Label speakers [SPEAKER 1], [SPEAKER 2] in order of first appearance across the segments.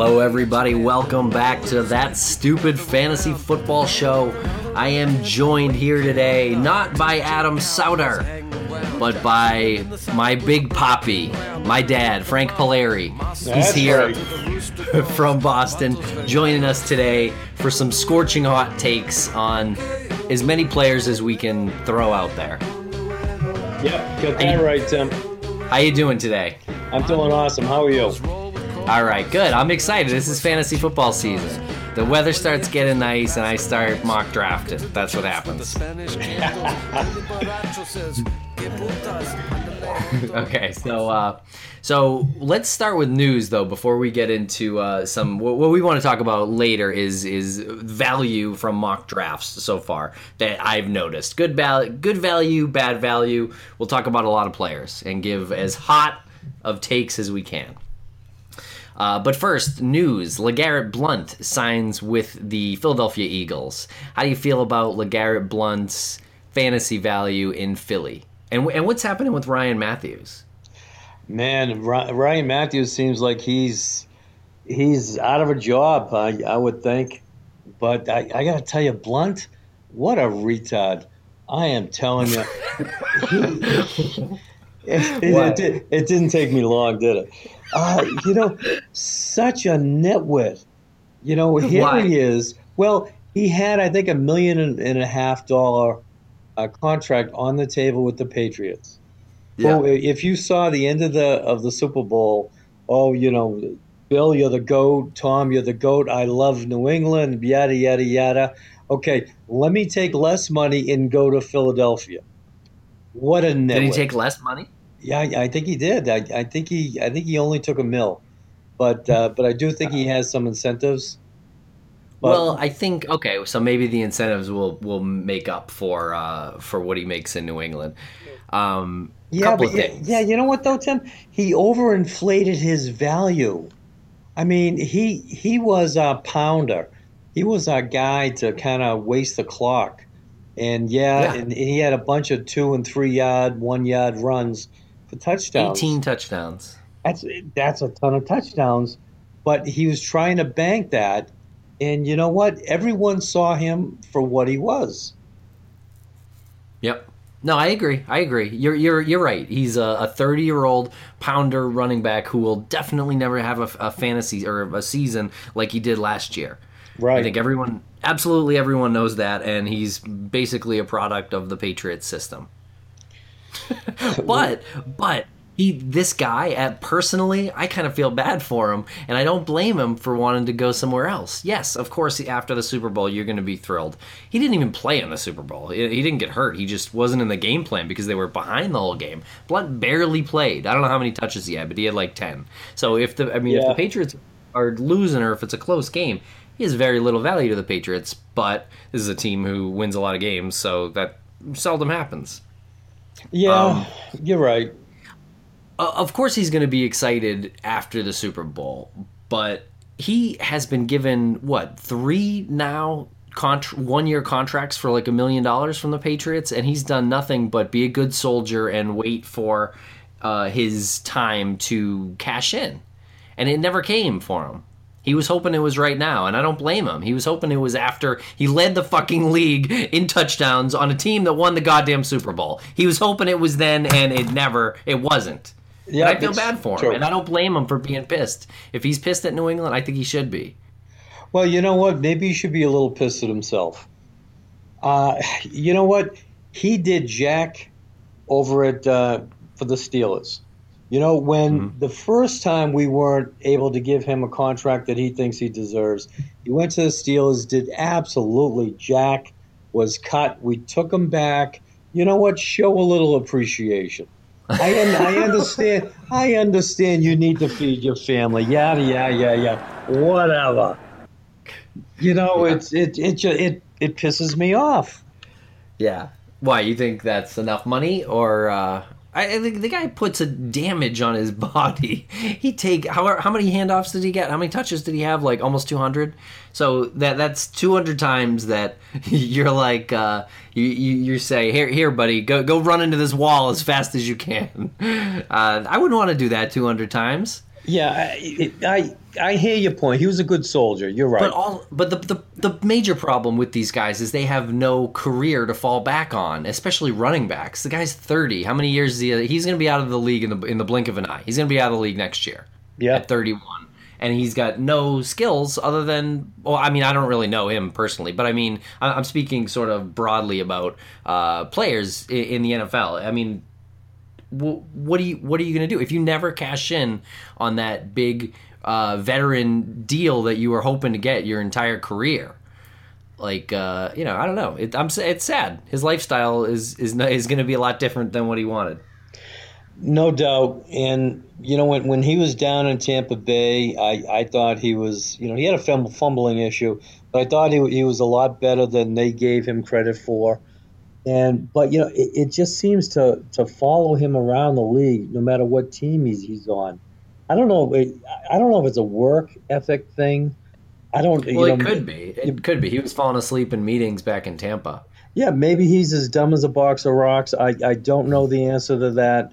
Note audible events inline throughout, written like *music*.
[SPEAKER 1] Hello, everybody. Welcome back to that stupid fantasy football show. I am joined here today not by Adam Souter, but by my big poppy, my dad, Frank Polari. He's here
[SPEAKER 2] right. *laughs*
[SPEAKER 1] from Boston, joining us today for some scorching hot takes on as many players as we can throw out there.
[SPEAKER 2] Yep, got that right, Tim.
[SPEAKER 1] How you doing today?
[SPEAKER 2] I'm doing awesome. How are you?
[SPEAKER 1] All right, good. I'm excited. This is fantasy football season. The weather starts getting nice, and I start mock drafting. That's what happens.
[SPEAKER 3] Spanish king goes, *laughs* "Only borracho says, "Que putas."
[SPEAKER 1] Okay, so uh, so let's start with news though. Before we get into uh, some, what, we want to talk about later is is value from mock drafts so far that I've noticed. Good value, good value, bad value. We'll talk about a lot of players and give as hot of takes as we can. Uh, but first, news: LeGarrette Blount signs with the Philadelphia Eagles. How do you feel about LeGarrette Blount's fantasy value in Philly? And and what's happening with Ryan Mathews?
[SPEAKER 2] Man, Ryan Mathews seems like he's he's out of a job. I, I would think, but I, I got to tell you, Blount, what a retard! I am telling you, *laughs* it, it, it, it didn't take me long, did it? Uh, you know, such a nitwit. You know, here
[SPEAKER 1] Why?
[SPEAKER 2] he is. Well, he had, I think, a million and a half dollar uh, contract on the table with the Patriots. Oh, if you saw the end of the of the Super Bowl, oh, you know, Bill, you're the goat. Tom, you're the goat. I love New England. Yada yada yada. Okay, let me take less money and go to Philadelphia. What a nitwit.
[SPEAKER 1] Did he take less money?
[SPEAKER 2] Yeah, I, I think he did. I, I think he I think he only took a mill, but uh, but I do think he has some incentives. But-
[SPEAKER 1] well, I think okay, so maybe the incentives will will make up for uh, for what he makes in New England. Um,
[SPEAKER 2] Yeah, but yeah, yeah, you know what though, Tim? He overinflated his value. I mean, he he was a pounder. He was a guy to kind of waste the clock. And yeah,
[SPEAKER 1] Yeah.
[SPEAKER 2] and he had a bunch of two and three yard, one yard runs touchdowns.
[SPEAKER 1] eighteen touchdowns.
[SPEAKER 2] That's that's a ton of touchdowns. But he was trying to bank that, and you know what? Everyone saw him for what he was.
[SPEAKER 1] Yep. No, I agree. I agree. You're you're you're right. He's a 30 year old pounder running back who will definitely never have a, a fantasy or a season like he did last year.
[SPEAKER 2] Right.
[SPEAKER 1] I think everyone, absolutely everyone knows that, and he's basically a product of the Patriots system. *laughs* but, but he, this guy, at personally, I kind of feel bad for him, and I don't blame him for wanting to go somewhere else. Yes, of course, after the Super Bowl, you're going to be thrilled. He didn't even play in the Super Bowl. He didn't get hurt. He just wasn't in the game plan because they were behind the whole game. Blount barely played. I don't know how many touches he had, but he had like ten. So if the, I mean, if the Patriots are losing or if it's a close game, he has very little value to the Patriots. But this is a team who wins a lot of games, so that seldom happens.
[SPEAKER 2] Yeah,
[SPEAKER 1] Um,
[SPEAKER 2] you're right.
[SPEAKER 1] Of course, he's going to be excited after the Super Bowl, but he has been given what three now contr one year contracts for like a million dollars from the Patriots, and he's done nothing but be a good soldier and wait for uh, his time to cash in, and it never came for him. He was hoping it was right now, and I don't blame him. He was hoping it was after he led the fucking league in touchdowns on a team that won the goddamn Super Bowl. He was hoping it was then, and it never, it wasn't.
[SPEAKER 2] Yeah,
[SPEAKER 1] and I feel bad for him,
[SPEAKER 2] true.
[SPEAKER 1] and I don't blame him for being pissed. If he's pissed at New England, I think he should be.
[SPEAKER 2] Well, you know what? Maybe he should be a little pissed at himself. Uh, you know what? He did Jack over at uh, for the Steelers. You know, when the first time we weren't able to give him a contract that he thinks he deserves, he went to the Steelers, did absolutely Jack, was cut. We took him back. You know what? Show a little appreciation. I, un- I *laughs* understand. I understand. You need to feed your family. Yada yada yada yada. Whatever. You know, it's it it it it pisses me off.
[SPEAKER 1] Yeah. Why you think that's enough money, or uh, I, think the guy puts a damage on his *laughs* body. He take how how many handoffs did he get? How many touches did he have? Like almost two hundred. So that that's two hundred times that *laughs* you're like uh, you, you you say here here buddy go go run into this wall as fast as you can. *laughs* Uh, I wouldn't want to do that two hundred times.
[SPEAKER 2] Yeah, I, I I hear your point. He was a good soldier. You're right.
[SPEAKER 1] But all but the, the the major problem with these guys is they have no career to fall back on, especially running backs. The guy's 30. How many years is he? He's going to be out of the league in the in the blink of an eye. He's going to be out of the league next year.
[SPEAKER 2] Yeah.
[SPEAKER 1] At 31. And he's got no skills other than well, I mean, I don't really know him personally, but I mean, I'm speaking sort of broadly about uh, players in the NFL. I mean, wh- what do you what are you going to do if you never cash in on that big uh, veteran deal that you were hoping to get your entire career? Like uh, you know, I don't know. It, I'm it's sad. His lifestyle is is is going to be a lot different than what he wanted.
[SPEAKER 2] No doubt. And, you know, when, when he was down in Tampa Bay, I, I thought he was, you know, he had a fumbling issue, but I thought he, he was a lot better than they gave him credit for. And, but, you know, it, it just seems to, to follow him around the league, no matter what team he's, he's on. I don't know. It, I don't know if it's a work ethic thing. I don't.
[SPEAKER 1] Well,
[SPEAKER 2] you
[SPEAKER 1] it
[SPEAKER 2] know,
[SPEAKER 1] could be. It could be. He was falling asleep in meetings back in Tampa.
[SPEAKER 2] Yeah, maybe he's as dumb as a box of rocks. I, I don't know the answer to that.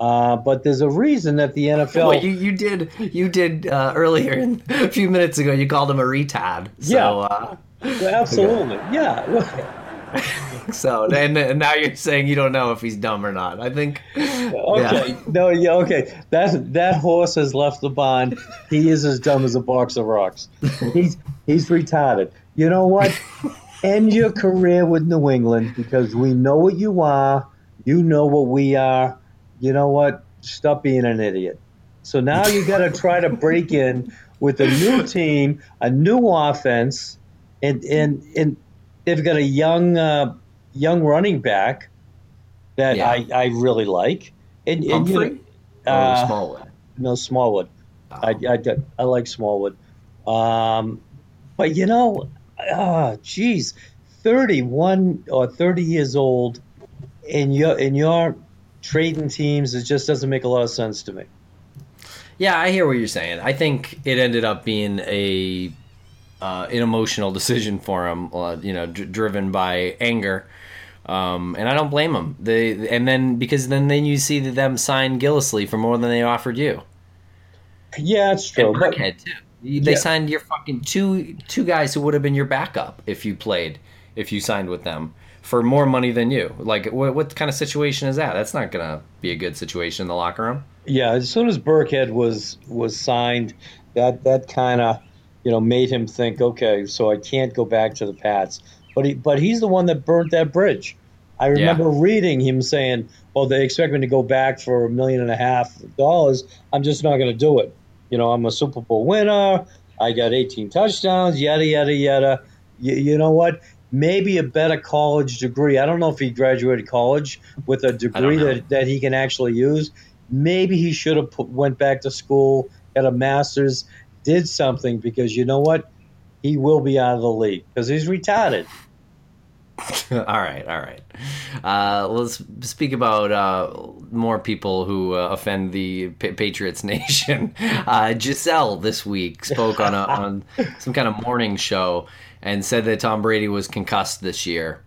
[SPEAKER 2] Uh, but there's a reason that the *laughs* NFL.
[SPEAKER 1] Well, you, you did you did uh, earlier in, a few minutes ago. You called him a retard. So,
[SPEAKER 2] Yeah.
[SPEAKER 1] Uh,
[SPEAKER 2] Well, absolutely. *laughs* Yeah. *laughs*
[SPEAKER 1] So and, and now you're saying you don't know if he's dumb or not. I think.
[SPEAKER 2] Okay. No. Yeah. Okay. That that horse has left the barn. He is as dumb as a box of rocks. He's he's retarded. You know what? *laughs* End your career with New England because we know what you are. You know what we are. You know what? Stop being an idiot. So now you got to try to break in with a new team, a new offense, and and and they've got a young uh, young running back that
[SPEAKER 1] Yeah.
[SPEAKER 2] I, I really like. And, and you know, uh,
[SPEAKER 1] Smallwood.
[SPEAKER 2] no Smallwood. I, I, I like Smallwood. Um, but you know, ah, geez, thirty-one or thirty years old, and you're and you're trading teams. It just doesn't make a lot of sense to me.
[SPEAKER 1] Yeah, I hear what you're saying. I think it ended up being a uh, an emotional *laughs* decision for him. Uh, you know, d- driven by anger. Um, and I don't blame him. They and then because then then you see them sign Gillislee for more than they offered you.
[SPEAKER 2] Yeah, it's true.
[SPEAKER 1] And Burkhead too. They
[SPEAKER 2] Yeah.
[SPEAKER 1] signed your fucking two two guys who would have been your backup if you played if you signed with them for more money than you. Like what, what kind of situation is that? That's not gonna be a good situation in the locker room.
[SPEAKER 2] yeah, as soon as Burkhead was was signed, that that kind of you know made him think, okay, so I can't go back to the Pats. But he but he's the one that burnt that bridge. I remember reading him saying, "Well, they expect me to go back for a million and a half dollars. I'm just not going to do it. You know, I'm a Super Bowl winner. I got 18 touchdowns. Yada yada yada. You, you know what? Maybe a better college degree. I don't know if he graduated college with a degree that, that he can actually use. Maybe he should have put, went back to school, got a master's, did something because you know what? He will be out of the league because he's retarded. *laughs*
[SPEAKER 1] all right, all right. Uh, let's speak about uh, more people who uh, offend the Pa- Patriots *laughs* nation. Uh, Gisele this week spoke on a, *laughs* on some kind of morning show and said that Tom Brady was concussed this year,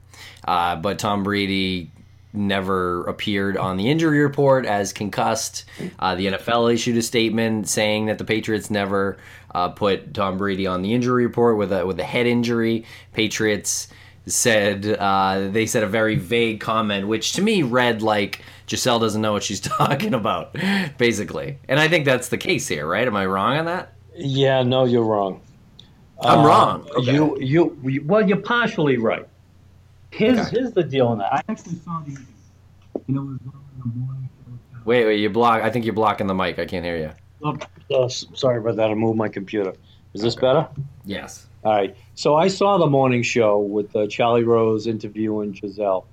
[SPEAKER 1] uh, but Tom Brady never appeared on the injury report as concussed. Uh, the NFL issued a statement saying that the Patriots never uh, put Tom Brady on the injury report with a with a head injury. Patriots said uh, they said a very vague comment, which to me read like Gisele doesn't know what she's *laughs* talking about, basically. And I think that's the case here, right? Am I wrong on that?
[SPEAKER 2] Yeah, no, you're wrong.
[SPEAKER 1] I'm
[SPEAKER 2] Uh,
[SPEAKER 1] wrong. Okay.
[SPEAKER 2] You, you, you- well, you're partially right. Here's,
[SPEAKER 1] Okay.
[SPEAKER 2] here's the deal on that. I
[SPEAKER 4] actually saw the, you know, it was on the morning.
[SPEAKER 1] Wait, wait, you block. I think you're blocking the mic. I can't hear you.
[SPEAKER 2] Oh, oh, sorry about that. I moved my computer. Is this better?
[SPEAKER 1] Yes.
[SPEAKER 2] All right. So I saw the morning show with uh, Charlie Rose interviewing Gisele,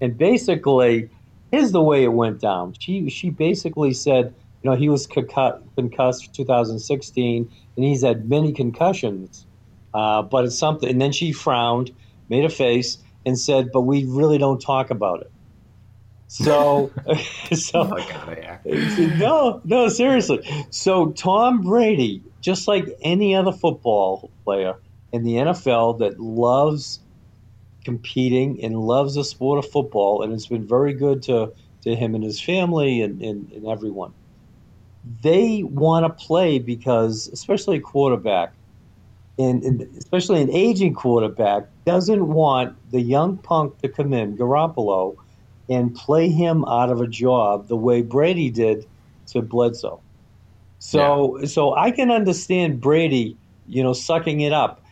[SPEAKER 2] and basically, here's the way it went down. She she basically said, you know, he was concu- concussed 2016, and he's had many concussions, uh, but it's something. And then she frowned, made a face, and said, "But we really don't talk about it." So, *laughs* *laughs* so
[SPEAKER 1] Oh, God, yeah. *laughs*
[SPEAKER 2] no, no, seriously. So Tom Brady, just like any other football player in the NFL that loves competing and loves the sport of football, and it's been very good to, to him and his family and, and, and everyone. They want to play because, especially a quarterback, and, and especially an aging quarterback, doesn't want the young punk to come in, Garoppolo, and play him out of a job the way Brady did to Bledsoe. So so I can understand Brady, you know, sucking it up.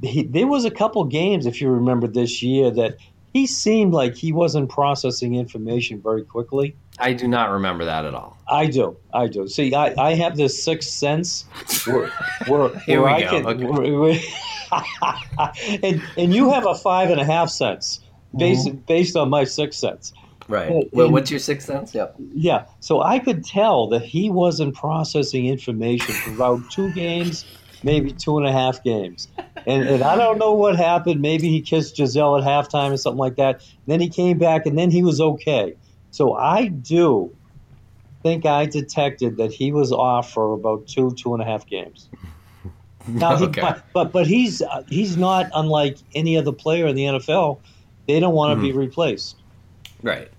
[SPEAKER 2] He, there was a couple games, if you remember this year, that he seemed like he wasn't processing information very quickly.
[SPEAKER 1] I do not remember that at all.
[SPEAKER 2] I do, I do. See, I, I have this sixth sense where, *laughs* where,
[SPEAKER 1] Here
[SPEAKER 2] where
[SPEAKER 1] we
[SPEAKER 2] I
[SPEAKER 1] go,
[SPEAKER 2] can,
[SPEAKER 1] okay.
[SPEAKER 2] where- *laughs* and and you have a five and a half sense based
[SPEAKER 1] Mm-hmm.
[SPEAKER 2] based on my sixth sense.
[SPEAKER 1] Right.
[SPEAKER 2] Well,
[SPEAKER 1] Well, what's your sixth sense? Yep.
[SPEAKER 2] Yeah, so I could tell that he wasn't processing information for about two games, maybe two and a half games. And, and I don't know what happened. Maybe he kissed Gisele at halftime or something like that. Then he came back and then he was okay. So I do think I detected that he was off for about two, two and a half games. Now, he, *laughs*
[SPEAKER 1] Okay.
[SPEAKER 2] but, but but he's uh, he's not unlike any other player in the NFL. They don't want to be replaced.
[SPEAKER 1] Right.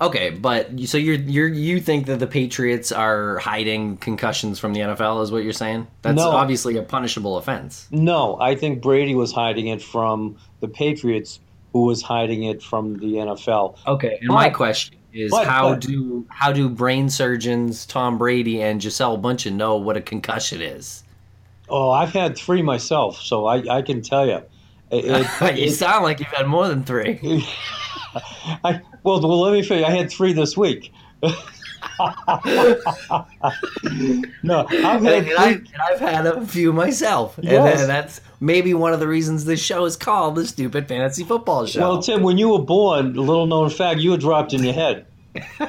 [SPEAKER 1] Okay, but so you're you're you think that the Patriots are hiding concussions from the NFL is what you're saying? That's
[SPEAKER 2] No.
[SPEAKER 1] obviously a punishable offense.
[SPEAKER 2] No, I think Brady was hiding it from the Patriots, who was hiding it from the NFL.
[SPEAKER 1] Okay, and my question is
[SPEAKER 2] but-
[SPEAKER 1] how
[SPEAKER 2] but-
[SPEAKER 1] do how do brain surgeons Tom Brady and Gisele Bündchen know what a concussion is?
[SPEAKER 2] Oh, I've had three myself, so I, I can tell you. It, it- *laughs*
[SPEAKER 1] you sound like you've had more than three. *laughs*
[SPEAKER 2] I, well, well, let me figure. I had three this week. *laughs* no, I've had
[SPEAKER 1] and I,
[SPEAKER 2] three.
[SPEAKER 1] and I've had a few myself, and,
[SPEAKER 2] Yes.
[SPEAKER 1] and that's maybe one of the reasons this show is called the Stupid Fantasy Football Show.
[SPEAKER 2] Well, Tim, when you were born, little known fact, you were dropped in your head. *laughs*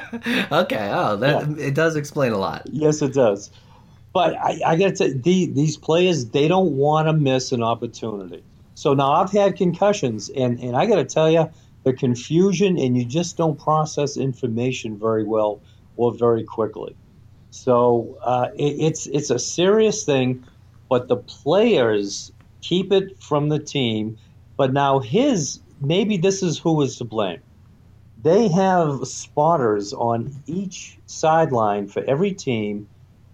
[SPEAKER 1] okay, oh, that it does explain a lot.
[SPEAKER 2] Yes, it does. But I, I got to the, these players, they don't want to miss an opportunity. So now I've had concussions, and, and I got to tell you, the confusion, and you just don't process information very well or very quickly. So uh, it, it's it's a serious thing, but the players keep it from the team. But now his maybe this is who is to blame. They have spotters on each sideline for every team,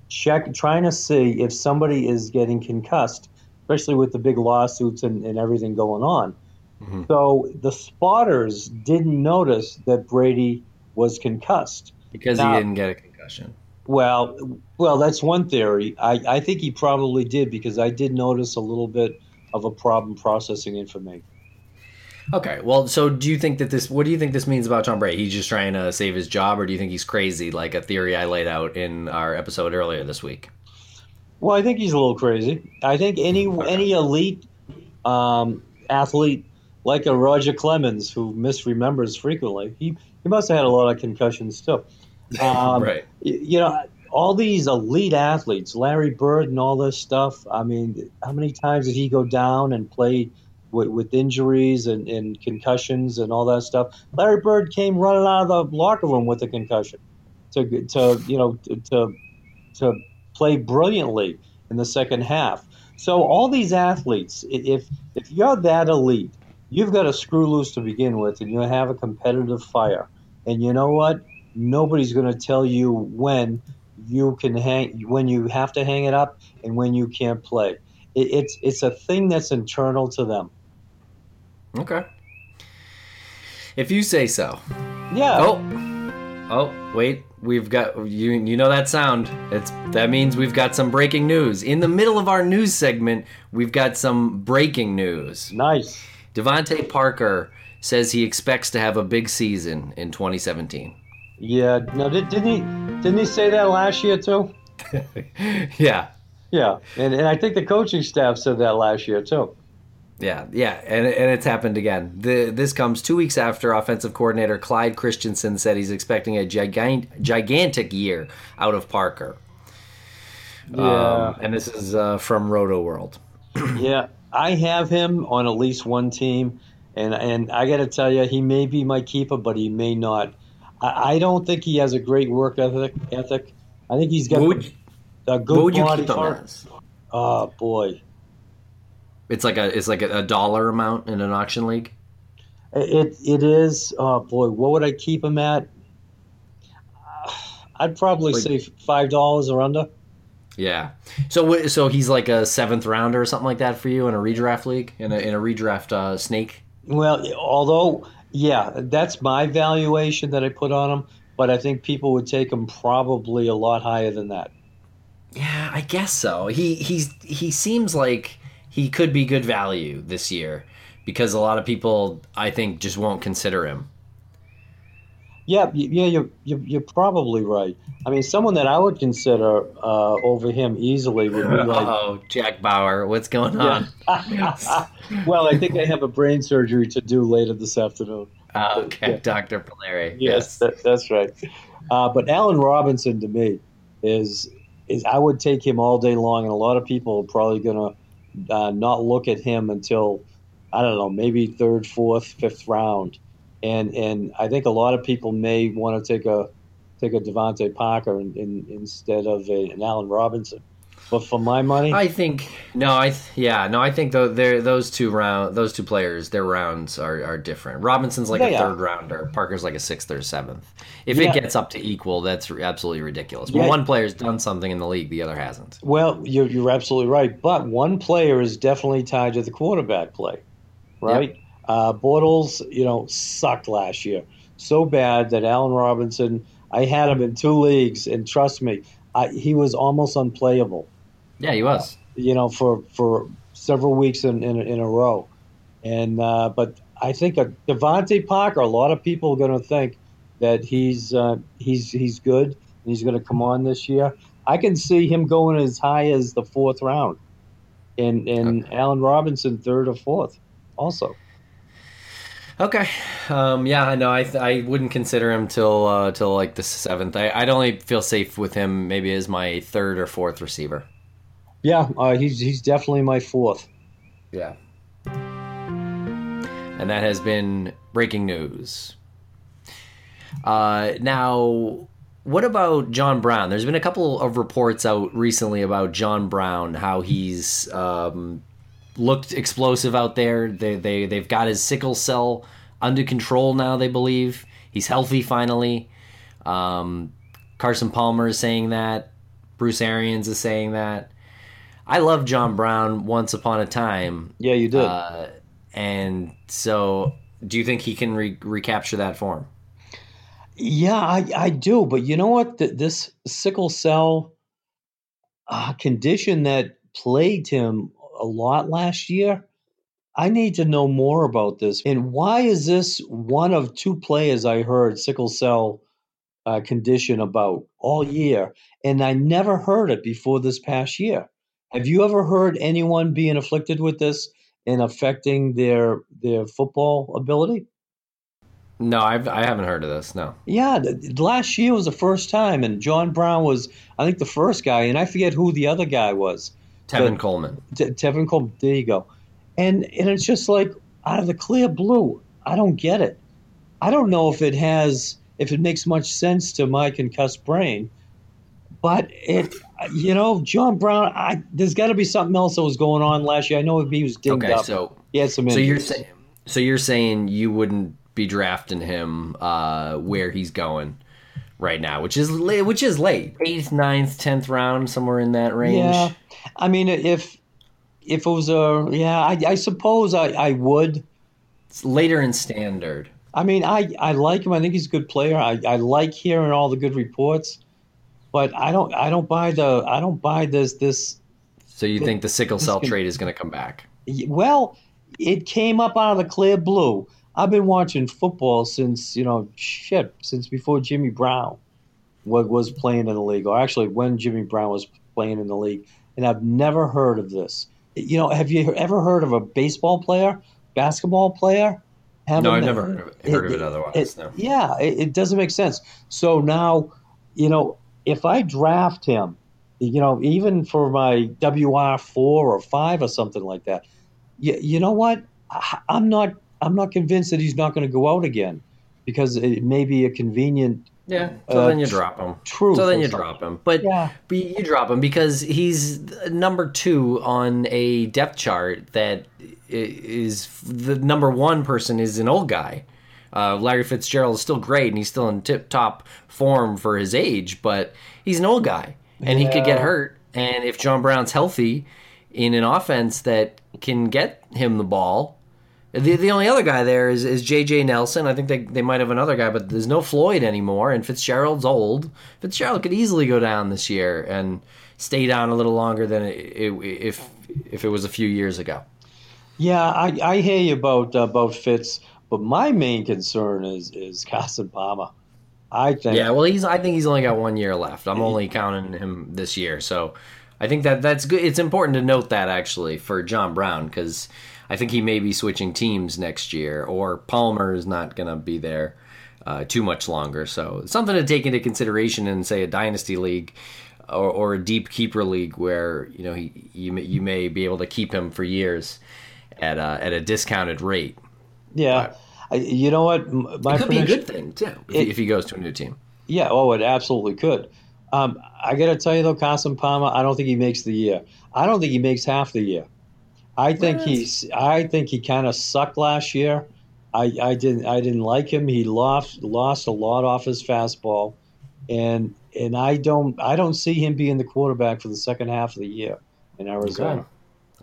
[SPEAKER 2] check trying to see if somebody is getting concussed, especially with the big lawsuits and, and everything going on.
[SPEAKER 1] Mhm.
[SPEAKER 2] So the spotters didn't notice that Brady was concussed.
[SPEAKER 1] Because
[SPEAKER 2] Now-
[SPEAKER 1] he didn't get a concussion.
[SPEAKER 2] Well, well, that's one theory. I, I think he probably did because I did notice a little bit of a problem processing information.
[SPEAKER 1] Okay, well, so do you think that this? What do you think this means about Tom Brady? He's just trying to save his job, or do you think he's crazy, like a theory I laid out in our episode earlier this week?
[SPEAKER 2] Well, I think he's a little crazy. I think any any elite um, athlete like a Roger Clemens who misremembers frequently, he he must have had a lot of concussions too. *laughs* Um,
[SPEAKER 1] right.
[SPEAKER 2] You know, all these elite athletes, Larry Bird and all this stuff. I mean, how many times did he go down and play with, with injuries and, and concussions and all that stuff? Larry Bird came running out of the locker room with a concussion to to you know to to, to play brilliantly in the second half. So all these athletes, if if you're that elite, you've got a screw loose to begin with, and you have a competitive fire. And you know what? Nobody's going to tell you when you can hang, when you have to hang it up, and when you can't play. It, it's it's a thing that's internal to them.
[SPEAKER 1] Okay. If you say so.
[SPEAKER 2] Yeah.
[SPEAKER 1] Oh, oh, wait. We've got you. You know that sound? It's that means we've got some breaking news in the middle of our news segment. We've got some breaking news.
[SPEAKER 2] Nice.
[SPEAKER 1] DeVante Parker says he expects to have a big season in 2017.
[SPEAKER 2] Yeah. No, did, didn't he? Didn't he say that last year too? *laughs*
[SPEAKER 1] yeah,
[SPEAKER 2] Yeah. And and I think the coaching staff said that last year too.
[SPEAKER 1] yeah, yeah, and and it's happened again. The, this comes two weeks after offensive coordinator Clyde Christensen said he's expecting a gigant, gigantic year out of Parker.
[SPEAKER 2] Yeah.
[SPEAKER 1] Um, and this is uh, from Rotoworld. *clears throat*
[SPEAKER 2] Yeah, I have him on at least one team, and and I got to tell you, he may be my keeper, but he may not. I, I don't think he has a great work ethic. Ethic. I think he's got
[SPEAKER 1] would,
[SPEAKER 2] a good
[SPEAKER 1] what would you
[SPEAKER 2] body part. Oh boy,
[SPEAKER 1] It's like a it's like a, a dollar amount in an auction league.
[SPEAKER 2] it it is. Oh boy, what would I keep him at? Uh, I'd probably
[SPEAKER 1] Like-
[SPEAKER 2] say five dollars or under.
[SPEAKER 1] Yeah. So so he's like a seventh rounder or something like that for you in a redraft league in a in a redraft uh, snake.
[SPEAKER 2] Well, although yeah, that's my valuation that I put on him, but I think people would take him probably a lot higher than that.
[SPEAKER 1] Yeah, I guess so. He he's he seems like he could be good value this year because a lot of people I think just won't consider him.
[SPEAKER 2] Yeah, yeah, you're, you're, you're probably right. I mean, someone that I would consider uh, over him easily would be like. *laughs*
[SPEAKER 1] oh, Jack Bauer, what's going on? *laughs* *laughs*
[SPEAKER 2] well, I think I have a brain surgery to do later this afternoon.
[SPEAKER 1] Oh, okay,
[SPEAKER 2] Yeah.
[SPEAKER 1] Dr. Polari.
[SPEAKER 2] Yes, that, that's right. Uh, but Allen Robinson to me is is I would take him all day long, and a lot of people are probably going to uh, not look at him until I don't know, maybe third, fourth, fifth round, and and I think a lot of people may want to take a take a DeVante Parker in, in, instead of a, an Allen Robinson. But for my money,
[SPEAKER 1] I think no, I th- yeah, no, I think though they're those two round those two players, their rounds are, are different. Robinson's like a
[SPEAKER 2] are.
[SPEAKER 1] third rounder, Parker's like a sixth or seventh. If
[SPEAKER 2] Yeah.
[SPEAKER 1] it gets up to equal, that's absolutely ridiculous. When
[SPEAKER 2] Yeah.
[SPEAKER 1] one player's done something in the league, the other hasn't.
[SPEAKER 2] Well, you're, you're absolutely right. But one player is definitely tied to the quarterback play, right? Uh, Bortles, you know, sucked last year. So bad that Allen Robinson, I had him in two leagues, and trust me, I, he was almost unplayable,
[SPEAKER 1] Yeah, he was.
[SPEAKER 2] you know, for, for several weeks in, in, in a row. And uh, But I think a DeVante Parker, a lot of people are going to think that he's, uh, he's, he's good and he's going to come on this year. I can see him going as high as the fourth round, and and
[SPEAKER 1] Okay.
[SPEAKER 2] Allen Robinson third or fourth, also.
[SPEAKER 1] Okay. Um, yeah, I know. I th- I wouldn't consider him till uh, till like the seventh. I, I'd only feel safe with him maybe as my third or fourth receiver.
[SPEAKER 2] Yeah, uh, he's he's definitely my fourth.
[SPEAKER 1] Yeah. And that has been breaking news. Uh, now, what about John Brown? There's been a couple of reports out recently about John Brown, how he's um, looked explosive out there. They, they, they've got his sickle cell under control now, they believe. He's healthy finally. Um, Carson Palmer is saying that. Bruce Arians is saying that. I love John Brown once upon a time.
[SPEAKER 2] Yeah, you did.
[SPEAKER 1] Uh, and so, do you think he can re- recapture that form?
[SPEAKER 2] yeah, I, I do. But you know what? Th- this sickle cell uh, condition that plagued him a lot last year. I need to know more about this. And why is this one of two players I heard sickle cell uh, condition about all year? And I never heard it before this past year. Have you ever heard anyone being afflicted with this and affecting their their football ability?
[SPEAKER 1] No, I've, I haven't heard of this. No.
[SPEAKER 2] Yeah, last year was the first time, and John Brown was, I think, the first guy, and I forget who the other guy was.
[SPEAKER 1] Tevin
[SPEAKER 2] But-
[SPEAKER 1] Coleman.
[SPEAKER 2] Te- Tevin Cole, there you go. And and it's just like out of the clear blue. I don't get it. I don't know if it has if it makes much sense to my concussed brain, but it you know John Brown. I, there's got to be something else that was going on last year. I know he was dinged
[SPEAKER 1] Okay,
[SPEAKER 2] up.
[SPEAKER 1] so
[SPEAKER 2] he had some
[SPEAKER 1] so you're saying so you're saying you wouldn't be drafting him uh, where he's going right now, which is la- which is late, eighth, ninth, tenth round, somewhere in that range.
[SPEAKER 2] Yeah, I mean if if it was a yeah, I, I suppose I, I would.
[SPEAKER 1] It's later in standard.
[SPEAKER 2] I mean, I, I like him. I think he's a good player. I, I like hearing all the good reports, but I don't I don't buy the I don't buy this this.
[SPEAKER 1] So you think the sickle cell
[SPEAKER 2] can-
[SPEAKER 1] trade is going to come back?
[SPEAKER 2] Well, it came up out of the clear blue. I've been watching football since you know shit since before Jimmy Brown was, was playing in the league, or actually when Jimmy Brown was playing in the league, and I've never heard of this. You know, have you ever heard of a baseball player, basketball player? having
[SPEAKER 1] No, I've never heard of it, heard of it otherwise.
[SPEAKER 2] it-
[SPEAKER 1] no.
[SPEAKER 2] Yeah, it, it doesn't make sense. So now, you know, if I draft him, you know, even for my WR four or five or something like that, you, you know what? I, I'm not I'm not convinced that he's not going to go out again because it may be a convenient.
[SPEAKER 1] Yeah. So
[SPEAKER 2] Uh,
[SPEAKER 1] then you drop him.
[SPEAKER 2] true
[SPEAKER 1] So then you drop him. But,
[SPEAKER 2] Yeah.
[SPEAKER 1] but you drop him because he's number two on a depth chart that is the number one person is an old guy. Uh, Larry Fitzgerald is still great and he's still in tip top form for his age, but he's an old guy and he could get hurt. And if John Brown's healthy in an offense that can get him the ball, the, the only other guy there is, is J.J. Nelson. I think they, they might have another guy, but there's no Floyd anymore, and Fitzgerald's old. Fitzgerald could easily go down this year and stay down a little longer than it, it, if if it was a few years ago.
[SPEAKER 2] Yeah, I, I hear you about uh, about Fitz, but my main concern is is Carson Palmer. I think.
[SPEAKER 1] Yeah, well, he's. I think he's only got one year left. I'm only counting him this year, so I think that that's good. It's important to note that actually for John Brown because I think he may be switching teams next year, or Palmer is not going to be there uh, too much longer. So something to take into consideration in say a dynasty league. Or, or a deep keeper league where you know he you may, you may be able to keep him for years at a, at a discounted rate.
[SPEAKER 2] yeah. I, you know what? My
[SPEAKER 1] It could be a good thing too if, he,
[SPEAKER 2] It-
[SPEAKER 1] if he goes to a new team.
[SPEAKER 2] Yeah, oh, it absolutely could. Um, I got to tell you though, Carson Palmer, I don't think he makes the year. I don't think he makes half the year. I think he's. I think he kind of sucked last year. I, I didn't. I didn't like him. He lost lost a lot off his fastball, and and I don't. I don't see him being the quarterback for the second half of the year in Arizona.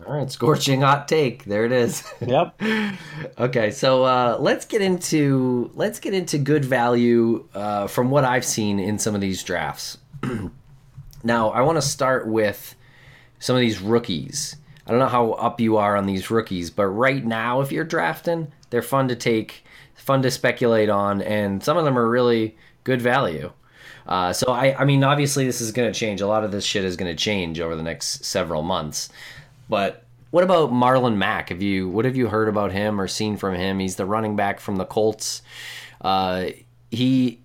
[SPEAKER 1] All right, scorching hot take. There it is. *laughs*
[SPEAKER 2] Yep.
[SPEAKER 1] okay, so uh, let's get into let's get into good value uh, from what I've seen in some of these drafts. *clears throat* now, I want to start with some of these rookies. I don't know how up you are on these rookies, but right now, if you're drafting, they're fun to take, fun to speculate on, and some of them are really good value. Uh, so I, I mean, obviously this is going to change. A lot of this shit is going to change over the next several months. But what about Marlon Mack? Have you what have you heard about him or seen from him? He's the running back from the Colts. Uh, he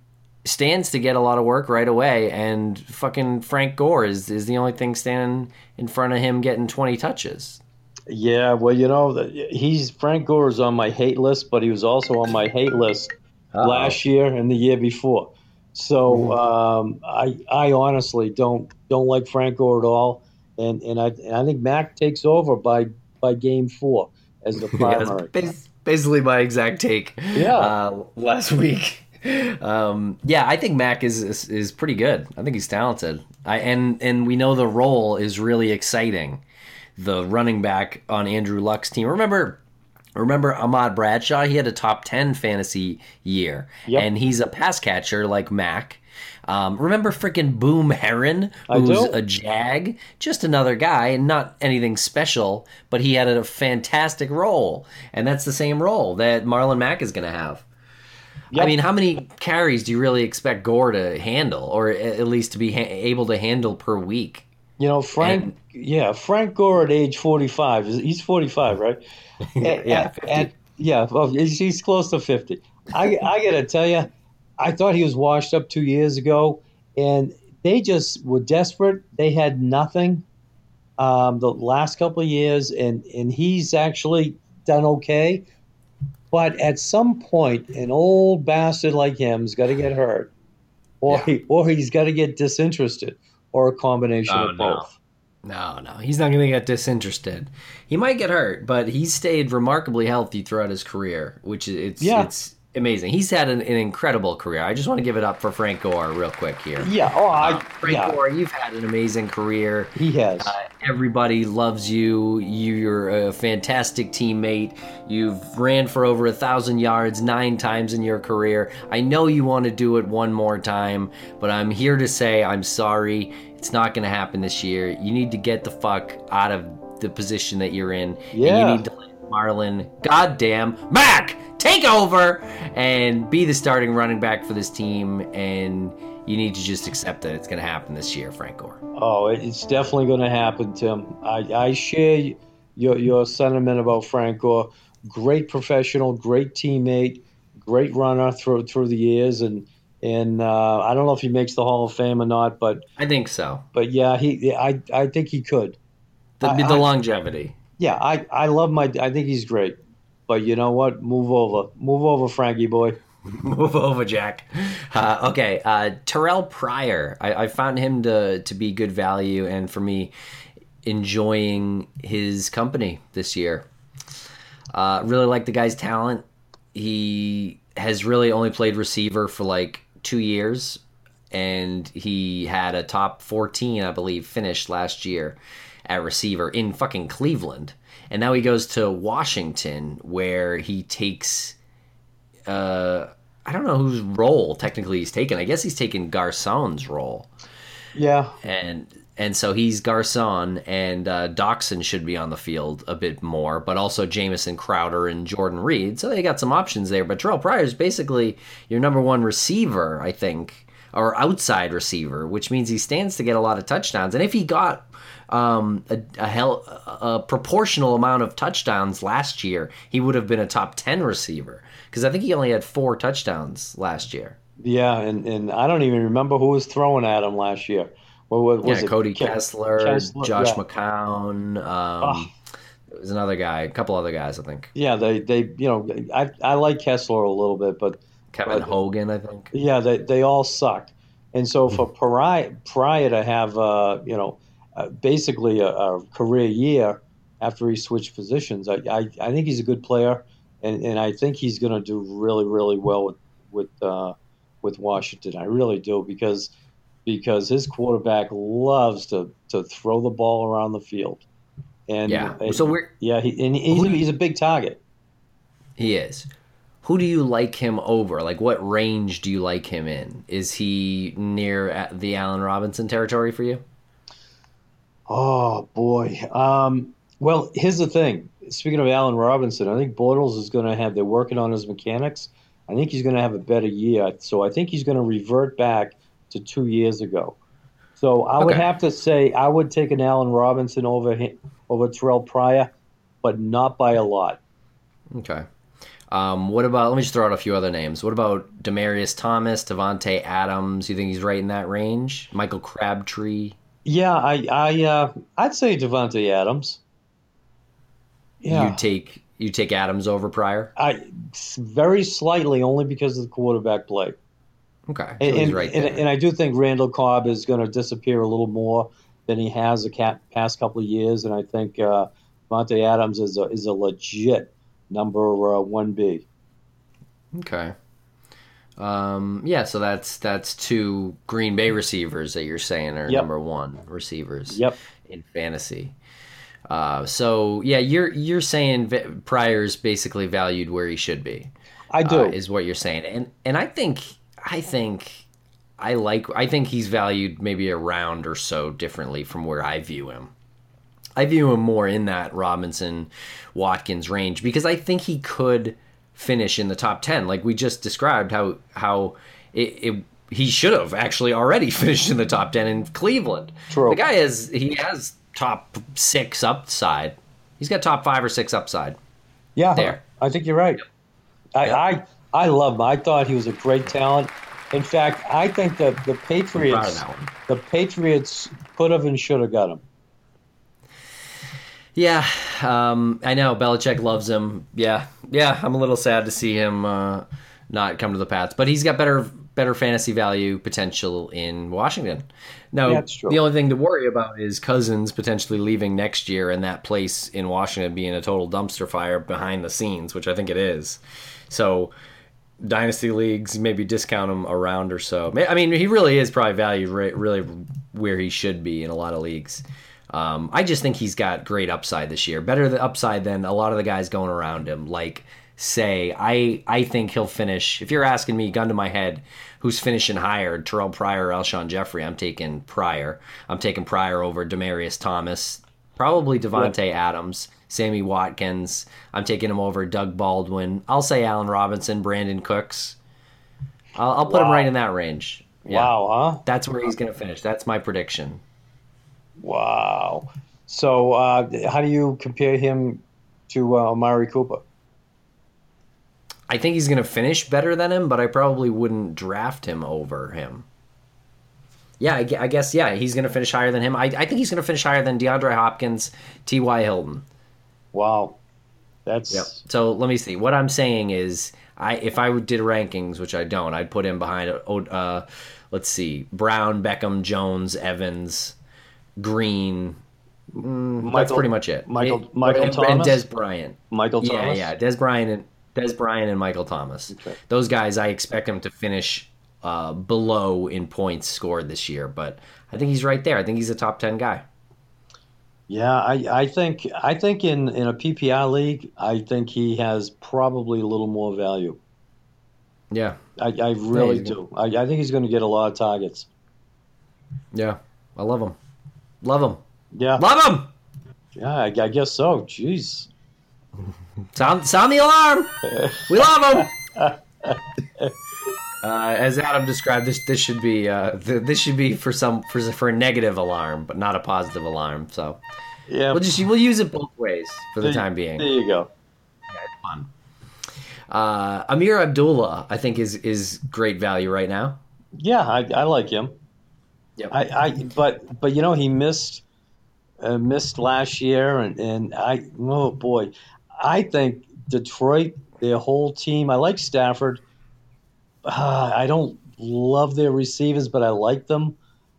[SPEAKER 1] stands to get a lot of work right away, and fucking Frank Gore is is the only thing standing in front of him getting twenty touches.
[SPEAKER 2] Yeah. Well, you know, the- he's Frank Gore is on my hate list, but he was also on my hate list
[SPEAKER 1] Uh-oh.
[SPEAKER 2] last year and the year before. So
[SPEAKER 1] Mm-hmm.
[SPEAKER 2] um, I I honestly don't don't like Frank Gore at all, and and I and I think Mack takes over by by game four as the *laughs* primary.
[SPEAKER 1] bas- basically my exact take.
[SPEAKER 2] Yeah.
[SPEAKER 1] Uh, last week. *laughs* Um, yeah, I think Mack is, is is pretty good. I think he's talented. I and and we know the role is really exciting. The running back on Andrew Luck's team. Remember, remember Ahmad Bradshaw? He had a top ten fantasy year,
[SPEAKER 2] Yep.
[SPEAKER 1] and he's a pass catcher like Mack. Um, remember freaking Boom
[SPEAKER 2] Herron,
[SPEAKER 1] who's a jag, just another guy, and not anything special, but he had a fantastic role, and that's the same role that Marlon Mack is going to have. I mean, how many carries do you really expect Gore to handle, or at least to be ha- able to handle per week?
[SPEAKER 2] You know, Frank. yeah, Frank Gore at age forty five. He's forty five, right? And- *laughs*
[SPEAKER 1] Yeah,
[SPEAKER 2] and-
[SPEAKER 1] 50.
[SPEAKER 2] and- yeah. Well, he's, he's close to fifty. I I gotta tell you, I thought he was washed up two years ago, and they just were desperate. They had nothing um, the last couple of years, and and he's actually done okay. But at some point, an old bastard like him's got to get hurt, or
[SPEAKER 1] Yeah.
[SPEAKER 2] he, or he's got to get disinterested, or a combination
[SPEAKER 1] Oh,
[SPEAKER 2] of
[SPEAKER 1] no.
[SPEAKER 2] both.
[SPEAKER 1] No, no, he's not going to get disinterested. He might get hurt, but he's stayed remarkably healthy throughout his career, which it's
[SPEAKER 2] Yeah.
[SPEAKER 1] it's amazing. He's had an, an incredible career. I just want to give it up for Frank Gore real quick here.
[SPEAKER 2] Yeah. Oh, I.
[SPEAKER 1] Uh, Frank
[SPEAKER 2] yeah.
[SPEAKER 1] Gore, you've had an amazing career.
[SPEAKER 2] He has.
[SPEAKER 1] Uh, everybody loves you. You're a fantastic teammate. You've ran for over a thousand yards nine times in your career. I know you want to do it one more time, but I'm here to say I'm sorry. It's not going to happen this year. You need to get the fuck out of the position that you're in. And
[SPEAKER 2] Yeah.
[SPEAKER 1] you need to Marlon, goddamn, Mack, take over and be the starting running back for this team. And you need to just accept that it's going to happen this year, Frank Gore.
[SPEAKER 2] oh, it's definitely going to happen, Tim. I, I share your your sentiment about Frank Gore. Great professional, great teammate, great runner through through the years, and and uh, I don't know if he makes the Hall of Fame or not, but
[SPEAKER 1] I think so.
[SPEAKER 2] but yeah, he I I think he could.
[SPEAKER 1] The,
[SPEAKER 2] I-
[SPEAKER 1] the longevity.
[SPEAKER 2] Yeah, I I love my. I think he's great. But you know what? Move over, move over, Frankie boy. *laughs*
[SPEAKER 1] Move over, Jack. Uh, okay, uh, Terrell Pryor. I, I found him to to be good value, and for me, enjoying his company this year. Uh, really like the guy's talent. He has really only played receiver for like two years, and he had a top 14, I believe, finish last year at receiver in fucking Cleveland. And now he goes to Washington, where he takes. Uh, I don't know whose role technically he's taken. I guess he's taken Garcon's role
[SPEAKER 2] Yeah,
[SPEAKER 1] and and so he's Garcon and uh, Doctson should be on the field a bit more, but also Jamison Crowder and Jordan Reed. So they got some options there. But Terrell Pryor is basically your number one receiver, I think, or outside receiver, which means he stands to get a lot of touchdowns. And if he got um, a, a, hell, a proportional amount of touchdowns last year, he would have been a top ten receiver because I think he only had four touchdowns last year.
[SPEAKER 2] yeah, and, and I don't even remember who was throwing at him last year. What was, was
[SPEAKER 1] yeah,
[SPEAKER 2] it?
[SPEAKER 1] Cody Kessler,
[SPEAKER 2] Kessler,
[SPEAKER 1] Josh
[SPEAKER 2] yeah.
[SPEAKER 1] McCown. Um,
[SPEAKER 2] Ah.
[SPEAKER 1] There was another guy, a couple other guys, I think.
[SPEAKER 2] Yeah, they, they you know I I like Kessler a little bit, but
[SPEAKER 1] Kevin Hogan, I think.
[SPEAKER 2] yeah, they they all sucked. And so for
[SPEAKER 1] Hmm.
[SPEAKER 2] Pariah, Pariah to have uh, you know uh, basically a, a career year after he switched positions, I, I, I think he's a good player, and, and I think he's going to do really really well with with uh, with Washington. I really do because because his quarterback loves to, to throw the ball around the field. And
[SPEAKER 1] Yeah. So we're
[SPEAKER 2] yeah, he, and he's, he's a big target.
[SPEAKER 1] he is. Who do you like him over? Like, what range do you like him in? Is he near at the Allen Robinson territory for you?
[SPEAKER 2] Oh boy. Um, well, here's the thing. Speaking of Allen Robinson, I think Bortles is going to have. They're working on his mechanics. I think he's going to have a better year. So I think he's going to revert back to two years ago. So I would have to say I would take an Allen Robinson over him, over Terrell Pryor, but not by a lot.
[SPEAKER 1] Okay. Um, what about? Let me just throw out a few other names. What about Demaryius Thomas, Davante Adams? You think he's right in that range? Michael Crabtree.
[SPEAKER 2] Yeah, I I uh, I'd say Davante Adams. Yeah,
[SPEAKER 1] You take you take Adams over Pryor.
[SPEAKER 2] I very slightly only because of the quarterback play.
[SPEAKER 1] Okay, so
[SPEAKER 2] And,
[SPEAKER 1] he's
[SPEAKER 2] and,
[SPEAKER 1] right
[SPEAKER 2] and,
[SPEAKER 1] there.
[SPEAKER 2] and I do think Randall Cobb is going to disappear a little more than he has the past couple of years, and I think uh, Monte Adams is a is a legit number uh, one B.
[SPEAKER 1] Okay. Um, yeah, so that's that's two Green Bay receivers that you're saying are
[SPEAKER 2] Yep.
[SPEAKER 1] number one receivers
[SPEAKER 2] Yep.
[SPEAKER 1] in fantasy. Uh, so yeah, you're you're saying Pryor's basically valued where he should be.
[SPEAKER 2] I do.
[SPEAKER 1] uh, is what you're saying, and and I think I think I like I think he's valued maybe a round or so differently from where I view him. I view him more in that Robinson Watkins range because I think he could finish in the top 10 like we just described how how it, it he should have actually already *laughs* finished in the top 10 in Cleveland.
[SPEAKER 2] True.
[SPEAKER 1] The guy has he has top 6 upside. He's got top 5 or 6 upside.
[SPEAKER 2] yeah,
[SPEAKER 1] there.
[SPEAKER 2] I think you're right. I,
[SPEAKER 1] Yep.
[SPEAKER 2] I I love him. I thought he was a great talent. In fact, I think that the
[SPEAKER 1] I'm proud of
[SPEAKER 2] Patriots
[SPEAKER 1] that
[SPEAKER 2] the Patriots could have and should have got him.
[SPEAKER 1] Yeah, um, I know Belichick loves him. Yeah, yeah, I'm a little sad to see him uh, not come to the Pats, but he's got better better fantasy value potential in Washington. No,
[SPEAKER 2] Yeah,
[SPEAKER 1] the only thing to worry about is Cousins potentially leaving next year and that place in Washington being a total dumpster fire behind the scenes, which I think it is. So, dynasty leagues maybe discount him a round or so. I mean, he really is probably valued really where he should be in a lot of leagues. Um, I just think he's got great upside this year, better the upside than a lot of the guys going around him. Like, say, I I think he'll finish. If you're asking me, gun to my head, who's finishing higher, Terrell Pryor or Alshon Jeffery? I'm taking Pryor. I'm taking Pryor over Demaryius Thomas, probably Davante Adams, Sammy Watkins. I'm taking him over Doug Baldwin. I'll say Allen Robinson, Brandin Cooks. I'll, I'll put him right in that range. Yeah,
[SPEAKER 2] Wow, huh?
[SPEAKER 1] that's where he's going to finish. That's my prediction.
[SPEAKER 2] Wow. So, uh, how do you compare him to uh, Amari Cooper?
[SPEAKER 1] I think he's going to finish better than him, but I probably wouldn't draft him over him. Yeah, I, I guess, yeah, he's going to finish higher than him. I, I think he's going to finish higher than DeAndre Hopkins, T.Y. Hilton.
[SPEAKER 2] Wow, that's
[SPEAKER 1] Yep. So let me see. What I'm saying is, I if I did rankings, which I don't, I'd put him behind. Uh, let's see, Brown, Beckham, Jones, Evans, Green. Mm, that's pretty much it.
[SPEAKER 2] Michael-
[SPEAKER 1] It-
[SPEAKER 2] Michael
[SPEAKER 1] and,
[SPEAKER 2] Thomas?
[SPEAKER 1] and Dez Bryant.
[SPEAKER 2] Michael
[SPEAKER 1] Yeah,
[SPEAKER 2] Thomas.
[SPEAKER 1] yeah, Dez Bryant and Dez Bryant and Michael Thomas.
[SPEAKER 2] Okay.
[SPEAKER 1] Those guys, I expect him to finish uh, below in points scored this year, but I think he's right there. I think he's a top ten guy.
[SPEAKER 2] Yeah, I, I think I think in, in a PPR league, I think he has probably a little more value.
[SPEAKER 1] Yeah,
[SPEAKER 2] I, I really
[SPEAKER 1] he's
[SPEAKER 2] do. I, I think he's going to get a lot of targets.
[SPEAKER 1] yeah, I love him, love him,
[SPEAKER 2] Yeah,
[SPEAKER 1] love him.
[SPEAKER 2] yeah, I, I guess so. Jeez.
[SPEAKER 1] Sound sound the alarm. *laughs* We love him. *laughs* Uh, as Adam described, this this should be uh, th- this should be for some for for a negative alarm, but not a positive alarm. So
[SPEAKER 2] Yeah,
[SPEAKER 1] we'll just we'll use it both ways for the
[SPEAKER 2] there-
[SPEAKER 1] time being.
[SPEAKER 2] There you go.
[SPEAKER 1] It's fun. Uh, Ameer Abdullah, I think, is is great value right now.
[SPEAKER 2] Yeah, I, I like him.
[SPEAKER 1] Yep.
[SPEAKER 2] I, I but but you know he missed uh, missed last year and and I oh boy, I think Detroit their whole team. I like Stafford. Uh, I don't love their receivers, but I like them.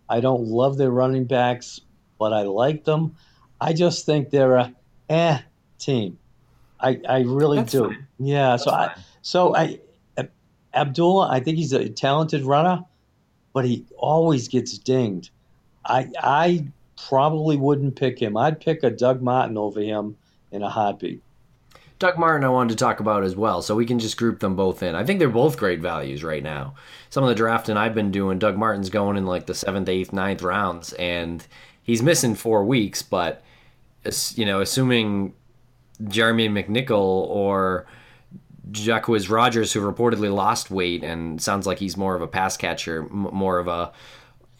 [SPEAKER 2] I don't love their running backs, but I like them. I just think they're a eh team. I I really
[SPEAKER 1] That's
[SPEAKER 2] do.
[SPEAKER 1] fine.
[SPEAKER 2] Yeah. so I so I Abdullah, I think he's a talented runner, but he always gets dinged. I I probably wouldn't pick him. I'd pick a Doug Martin over him in a heartbeat.
[SPEAKER 1] Doug Martin, I wanted to talk about as well, so we can just group them both in. I think they're both great values right now. Some of the drafting I've been doing, Doug Martin's going in like the seventh, eighth, ninth rounds, and he's missing four weeks. But you know, assuming Jeremy McNichol or Jacquizz Rogers, who reportedly lost weight and sounds like he's more of a pass catcher, m- more of a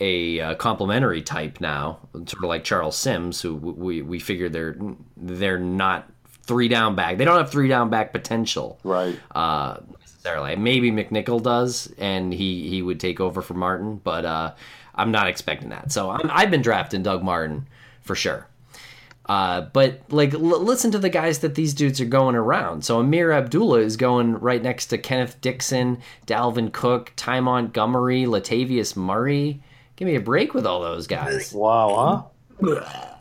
[SPEAKER 1] a uh, complementary type now, sort of like Charles Sims, who w- we we figure they're they're not three down back. They don't have three down back potential
[SPEAKER 2] Right.
[SPEAKER 1] uh, necessarily. Maybe McNichol does, and he he would take over for Martin, but uh, I'm not expecting that. So I'm, I've been drafting Doug Martin for sure. Uh, but like, l- listen to the guys that these dudes are going around. So Ameer Abdullah is going right next to Kenneth Dixon, Dalvin Cook, Ty Montgomery, Latavius Murray. Give me a break with all those guys.
[SPEAKER 2] Wow, huh?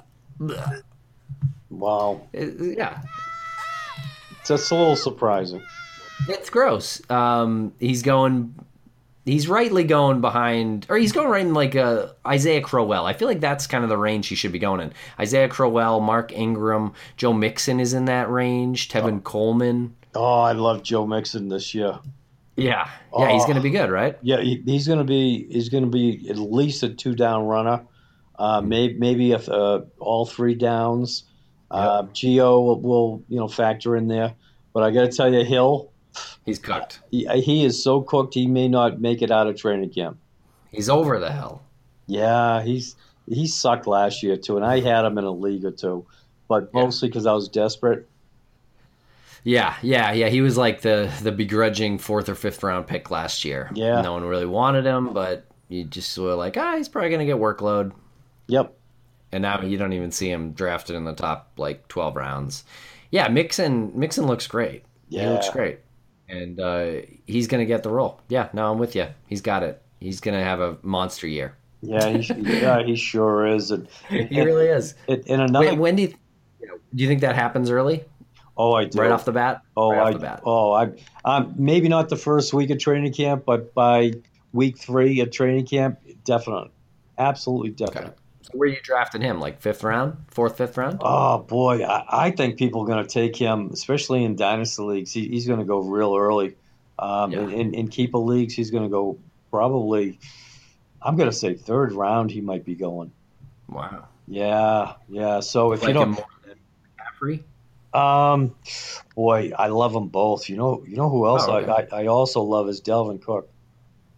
[SPEAKER 2] Wow.
[SPEAKER 1] Uh, yeah,
[SPEAKER 2] That's a little surprising.
[SPEAKER 1] It's gross. Um, he's going. He's rightly going behind, or he's going right in like uh, Isaiah Crowell. I feel like that's kind of the range he should be going in. Isaiah Crowell, Mark Ingram, Joe Mixon is in that range. Tevin Coleman.
[SPEAKER 2] Oh, I love Joe Mixon this year.
[SPEAKER 1] Yeah, yeah, he's
[SPEAKER 2] Oh.
[SPEAKER 1] going to be good, right?
[SPEAKER 2] Yeah, he, he's going to be he's going to be at least a two down runner, uh, maybe maybe if uh, all three downs. Uh, Gio will, will you know factor in there, but I got to tell you, Hill,
[SPEAKER 1] He's cooked.
[SPEAKER 2] he, he is so cooked he may not make it out of training camp.
[SPEAKER 1] He's over the hell.
[SPEAKER 2] Yeah, he's he sucked last year too, and I had him in a league or two, but mostly because I was desperate.
[SPEAKER 1] Yeah, yeah, yeah. He was like the the begrudging fourth or fifth round pick last year.
[SPEAKER 2] Yeah.
[SPEAKER 1] no one really wanted him, but you just were like, ah, he's probably going to get workload.
[SPEAKER 2] Yep.
[SPEAKER 1] and now you don't even see him drafted in the top like 12 rounds. Yeah, Mixon Mixon looks great. He
[SPEAKER 2] Yeah.
[SPEAKER 1] looks great. And uh, he's going to get the role. Yeah, no, I'm with you. He's got it. He's going to have a monster year.
[SPEAKER 2] Yeah, he, yeah, he sure is. And, *laughs*
[SPEAKER 1] He really is.
[SPEAKER 2] and, and another,
[SPEAKER 1] Wait, when do you, do you think that happens early?
[SPEAKER 2] oh, I do.
[SPEAKER 1] Right off the bat?
[SPEAKER 2] Oh,
[SPEAKER 1] right off
[SPEAKER 2] I,
[SPEAKER 1] the bat.
[SPEAKER 2] oh, I, um, maybe not the first week of training camp, but by week three of training camp, definite, absolutely definite.
[SPEAKER 1] Okay. So where you drafting him? Like fifth round, fourth, fifth round?
[SPEAKER 2] Oh boy, I, I think people are going to take him, especially in dynasty leagues. He, he's going to go real early. Um,
[SPEAKER 1] Yeah.
[SPEAKER 2] in, in, in keeper leagues, he's going to go probably. I'm going to say third round. He might be going.
[SPEAKER 1] Wow.
[SPEAKER 2] Yeah, yeah. So if
[SPEAKER 1] like
[SPEAKER 2] you don't,
[SPEAKER 1] more than McCaffrey?
[SPEAKER 2] um, boy, I love them both. You know, you know who else
[SPEAKER 1] Oh, okay.
[SPEAKER 2] I, I, I also love is Dalvin Cook.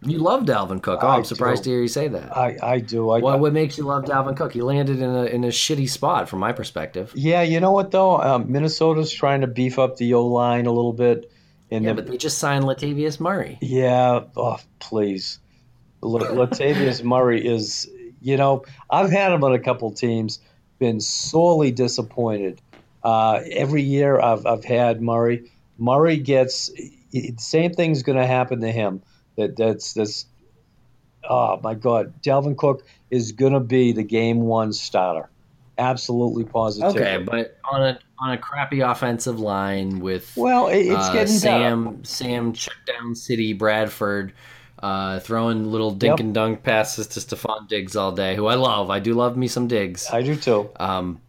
[SPEAKER 1] You love Dalvin Cook. Oh,
[SPEAKER 2] I
[SPEAKER 1] I'm surprised
[SPEAKER 2] do.
[SPEAKER 1] to hear you say that.
[SPEAKER 2] I, I do. I,
[SPEAKER 1] what, what makes you love Dalvin Cook? He landed in a in a shitty spot from my perspective.
[SPEAKER 2] Yeah, you know what though? Um, Minnesota's trying to beef up the O line a little bit, and
[SPEAKER 1] Yeah,
[SPEAKER 2] then-
[SPEAKER 1] but they just signed Latavius Murray.
[SPEAKER 2] yeah, oh please, La- Latavius *laughs* Murray is. You know, I've had him on a couple teams, been sorely disappointed. Uh, every year I've I've had Murray. Murray gets same thing's going to happen to him. That that's that's. Oh my God, Dalvin Cook is going to be the game one starter. Absolutely positive.
[SPEAKER 1] Okay, but on a on a crappy offensive line with
[SPEAKER 2] well, it's
[SPEAKER 1] uh,
[SPEAKER 2] getting
[SPEAKER 1] Sam. Sam check down city Bradford uh, throwing little dink
[SPEAKER 2] Yep.
[SPEAKER 1] and dunk passes to Stefon Diggs all day, who I love. I do love me some Diggs.
[SPEAKER 2] I do too.
[SPEAKER 1] Um,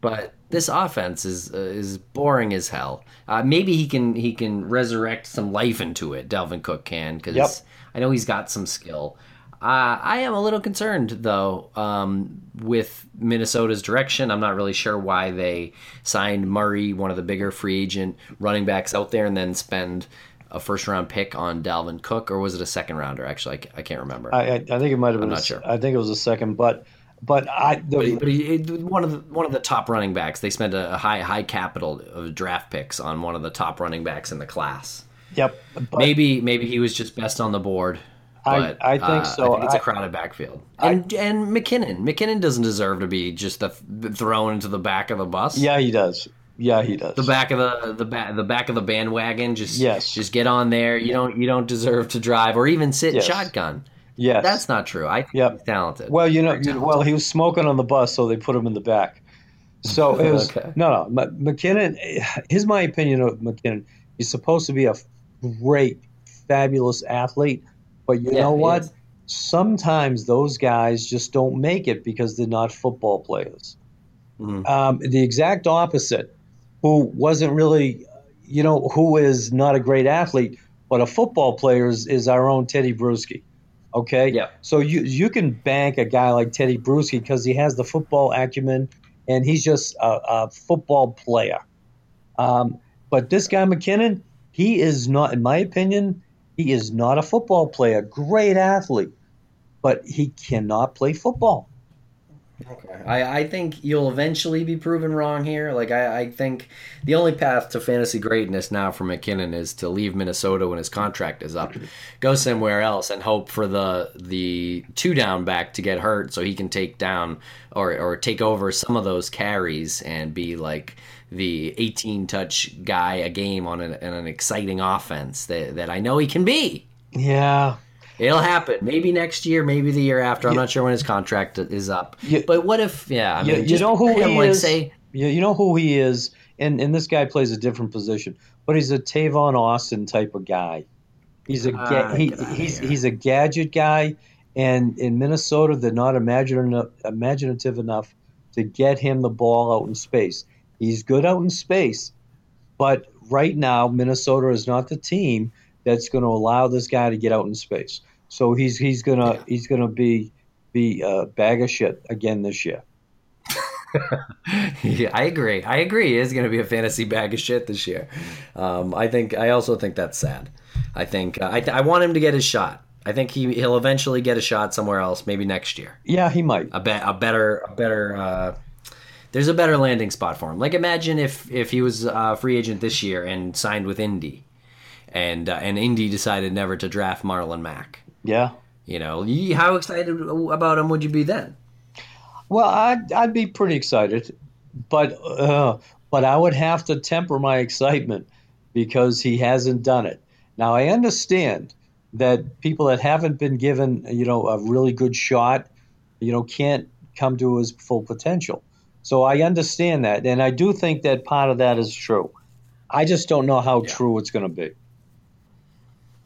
[SPEAKER 1] but this offense is uh, is boring as hell. Uh, maybe he can he can resurrect some life into it. Dalvin Cook can because
[SPEAKER 2] Yep.
[SPEAKER 1] I know he's got some skill. Uh, I am a little concerned though um, with Minnesota's direction. I'm not really sure why they signed Murray, one of the bigger free agent running backs out there, and then spend a first round pick on Dalvin Cook, or was it a second rounder? Actually, I, I can't remember.
[SPEAKER 2] I, I, think it might have been.
[SPEAKER 1] I'm not
[SPEAKER 2] s-
[SPEAKER 1] sure.
[SPEAKER 2] I think it was a second, but but I the,
[SPEAKER 1] But, he, but he, one of the one of the top running backs. They spent a high high capital of draft picks on one of the top running backs in the class.
[SPEAKER 2] yep.
[SPEAKER 1] Maybe maybe he was just best on the board.
[SPEAKER 2] I-
[SPEAKER 1] But,
[SPEAKER 2] I think
[SPEAKER 1] uh,
[SPEAKER 2] so.
[SPEAKER 1] I think it's a crowded backfield. And and McKinnon, McKinnon doesn't deserve to be just the, thrown into the back of the bus.
[SPEAKER 2] yeah, he does. Yeah, he does.
[SPEAKER 1] The back of the the back the back of the bandwagon. Just
[SPEAKER 2] Yes.
[SPEAKER 1] just get on there. You don't you don't deserve to drive or even sit
[SPEAKER 2] Yes.
[SPEAKER 1] shotgun.
[SPEAKER 2] Yes.
[SPEAKER 1] That's not true. I think
[SPEAKER 2] Yep.
[SPEAKER 1] he's talented.
[SPEAKER 2] Well, you know,
[SPEAKER 1] talented.
[SPEAKER 2] well, he was smoking on the bus, so they put him in the back. So it was *laughs*
[SPEAKER 1] Okay.
[SPEAKER 2] no, no. McKinnon. Here's my opinion of McKinnon. He's supposed to be a great, fabulous athlete, but you
[SPEAKER 1] Yeah,
[SPEAKER 2] know what?
[SPEAKER 1] is.
[SPEAKER 2] Sometimes those guys just don't make it because they're not football players.
[SPEAKER 1] Mhm.
[SPEAKER 2] Um, the exact opposite, who wasn't really, you know, who is not a great athlete, but a football player is, is our own Tedy Bruschi. Okay.
[SPEAKER 1] Yeah.
[SPEAKER 2] So you you can bank a guy like Tedy Bruschi because he has the football acumen and he's just a, a football player. Um, but this guy McKinnon, he is not, in my opinion, he is not a football player. Great athlete, but he cannot play football.
[SPEAKER 1] I, I think you'll eventually be proven wrong here. Like I, I think the only path to fantasy greatness now for McKinnon is to leave Minnesota when his contract is up, *clears throat* go somewhere else, and hope for the the two down back to get hurt so he can take down or or take over some of those carries and be like the 18 touch guy a game on an, an exciting offense that that I know he can be.
[SPEAKER 2] Yeah.
[SPEAKER 1] It'll happen. Maybe next year, maybe the year after. I'm not sure when his contract is up.
[SPEAKER 2] You-
[SPEAKER 1] but what if, yeah, I
[SPEAKER 2] You-
[SPEAKER 1] mean,
[SPEAKER 2] you know who
[SPEAKER 1] him,
[SPEAKER 2] he
[SPEAKER 1] like,
[SPEAKER 2] is?
[SPEAKER 1] say,
[SPEAKER 2] You, you know who he is, and, and this guy plays a different position, but he's a Tavon Austin type of guy. He's a
[SPEAKER 1] Ah,
[SPEAKER 2] he, he's he's a gadget guy, and in Minnesota they're not imaginative imaginative enough to get him the ball out in space. He's good out in space, but right now Minnesota is not the team that's going to allow this guy to get out in space. So he's he's gonna
[SPEAKER 1] Yeah.
[SPEAKER 2] he's gonna be be a bag of shit again this year. *laughs*
[SPEAKER 1] yeah, I agree. I agree. He is going to be a fantasy bag of shit this year. Um, I think. I also think that's sad. I think. Uh, I, I want him to get his shot. I think he he'll eventually get a shot somewhere else, maybe next year.
[SPEAKER 2] Yeah, he might.
[SPEAKER 1] A be, a better a better. Uh, there's a better landing spot for him. Like imagine if if he was a free agent this year and signed with Indy, and uh, and Indy decided never to draft Marlon Mack.
[SPEAKER 2] Yeah.
[SPEAKER 1] You know, how excited about him would you be then?
[SPEAKER 2] Well, I'd, I'd be pretty excited, but uh, but I would have to temper my excitement because he hasn't done it. Now I understand that people that haven't been given you know a really good shot, you know, can't come to his full potential. So I understand that, and I do think that part of that is true. I just don't know how
[SPEAKER 1] Yeah.
[SPEAKER 2] true it's going to be.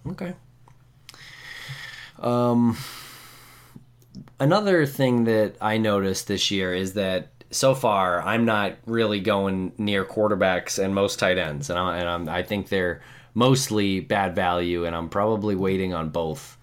[SPEAKER 1] Okay. Um, another thing that I noticed this year is that so far I'm not really going near quarterbacks and most tight ends, and, I, and I'm, I think they're mostly bad value, and I'm probably waiting on both.